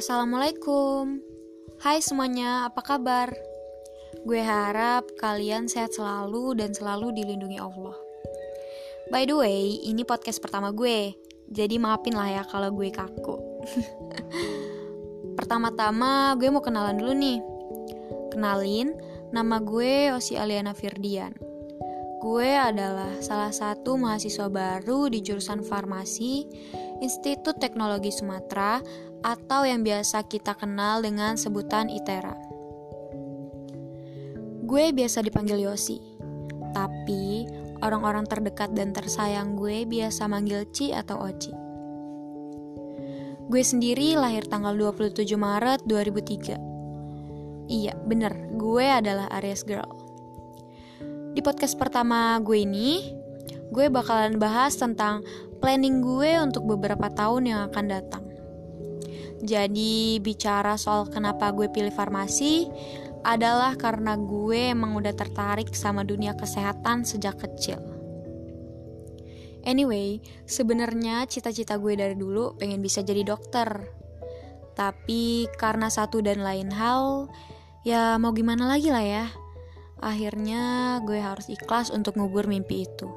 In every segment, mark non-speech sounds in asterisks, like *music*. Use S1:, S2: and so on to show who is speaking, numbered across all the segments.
S1: Assalamualaikum. Hai semuanya, apa kabar? Gue harap kalian sehat selalu dan selalu dilindungi Allah. By the way, ini podcast pertama gue Jadi maafin lah ya kalau gue kaku. *laughs* Pertama-tama gue mau kenalan dulu nih. Kenalin, nama gue Osi Aliana Firdian Gue adalah salah satu mahasiswa baru di jurusan farmasi Institut Teknologi Sumatera atau yang biasa kita kenal dengan sebutan ITERA. Gue biasa dipanggil Yosi, tapi orang-orang terdekat dan tersayang gue biasa manggil Ci atau Oci. Gue sendiri lahir tanggal 27 Maret 2003. Iya, bener, gue adalah Aries Girl. Di podcast pertama gue ini, gue bakalan bahas tentang planning gue untuk beberapa tahun yang akan datang. Jadi bicara soal kenapa gue pilih farmasi adalah karena gue emang udah tertarik sama dunia kesehatan sejak kecil. Anyway, sebenarnya cita-cita gue dari dulu pengen bisa jadi dokter. Tapi karena satu dan lain hal, ya mau gimana lagi lah ya. Akhirnya gue harus ikhlas untuk ngubur mimpi itu.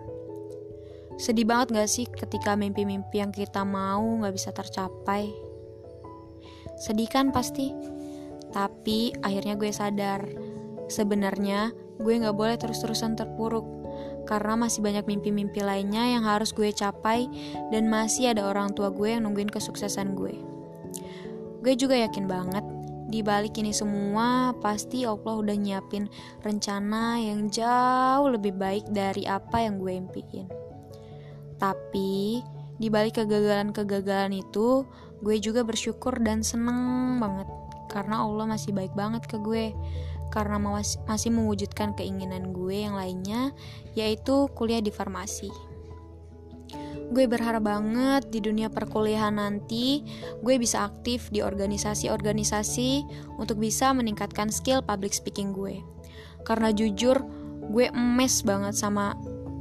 S1: Sedih banget gak sih ketika mimpi-mimpi yang kita mau gak bisa tercapai? Sedih kan pasti? Tapi akhirnya gue sadar, sebenarnya gue gak boleh terus-terusan terpuruk karena masih banyak mimpi-mimpi lainnya yang harus gue capai dan masih ada orang tua gue yang nungguin kesuksesan gue. Gue juga yakin banget di balik ini semua, pasti Allah udah nyiapin rencana yang jauh lebih baik dari apa yang gue impiin. Tapi, di balik kegagalan-kegagalan itu, gue juga bersyukur dan seneng banget karena Allah masih baik banget ke gue karena masih mewujudkan keinginan gue yang lainnya yaitu kuliah di farmasi. Gue berharap banget di dunia perkuliahan nanti gue bisa aktif di organisasi-organisasi untuk bisa meningkatkan skill public speaking gue. Karena jujur, gue emes banget sama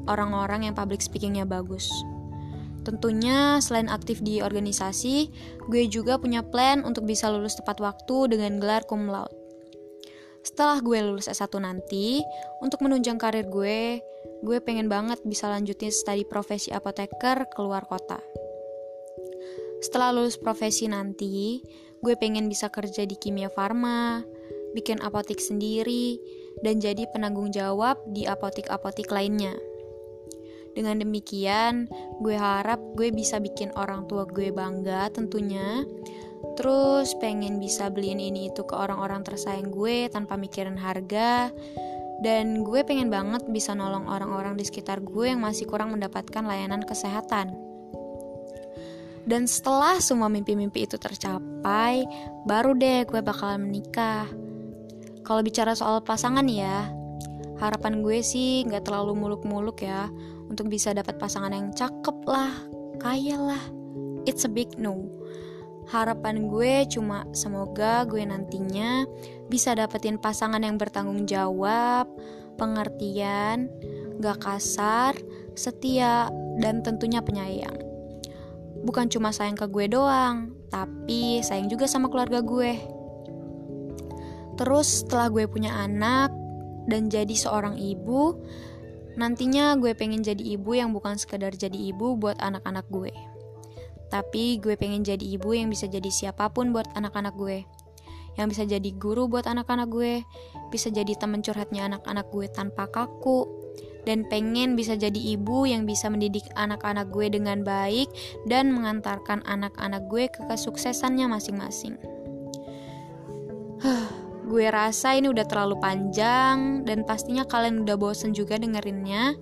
S1: orang-orang yang public speakingnya bagus. Tentunya selain aktif di organisasi, gue juga punya plan untuk bisa lulus tepat waktu dengan gelar cum laude. Setelah gue lulus S1 nanti, untuk menunjang karir gue, gue pengen banget bisa lanjutin studi profesi apoteker keluar kota. Setelah lulus profesi nanti, gue pengen bisa kerja di kimia farma, bikin apotik sendiri, dan jadi penanggung jawab di apotik-apotik lainnya. Dengan demikian, gue harap gue bisa bikin orang tua gue bangga tentunya. Terus pengen bisa beliin ini itu ke orang-orang tersayang gue tanpa mikirin harga dan gue pengen banget bisa nolong orang-orang di sekitar gue yang masih kurang mendapatkan layanan kesehatan. Dan setelah semua mimpi-mimpi itu tercapai, baru deh gue bakalan menikah. Kalau bicara soal pasangan ya, harapan gue sih nggak terlalu muluk-muluk ya, untuk bisa dapat pasangan yang cakep lah, kaya lah. It's a big no Harapan gue cuma semoga gue nantinya bisa dapetin pasangan yang bertanggung jawab, pengertian, gak kasar, setia, dan tentunya penyayang. Bukan cuma sayang ke gue doang, tapi sayang juga sama keluarga gue. Terus setelah gue punya anak dan jadi seorang ibu, nantinya gue pengen jadi ibu yang bukan sekedar jadi ibu buat anak-anak gue. Tapi gue pengen jadi ibu yang bisa jadi siapa pun buat anak-anak gue. Yang bisa jadi guru buat anak-anak gue, bisa jadi temen curhatnya anak-anak gue tanpa kaku, dan pengen bisa jadi ibu yang bisa mendidik anak-anak gue dengan baik dan mengantarkan anak-anak gue ke kesuksesannya masing-masing. gue rasa ini udah terlalu panjang dan pastinya kalian udah bosen juga dengerinnya.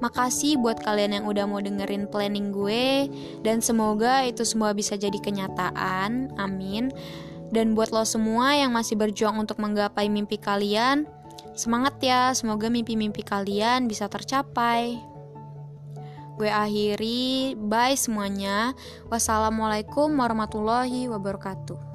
S1: Makasih buat kalian yang udah mau dengerin planning gue dan semoga itu semua bisa jadi kenyataan. Amin. Dan buat lo semua yang masih berjuang untuk menggapai mimpi kalian, semangat ya. Semoga mimpi-mimpi kalian bisa tercapai. Gue akhiri, bye semuanya. Wassalamualaikum warahmatullahi wabarakatuh.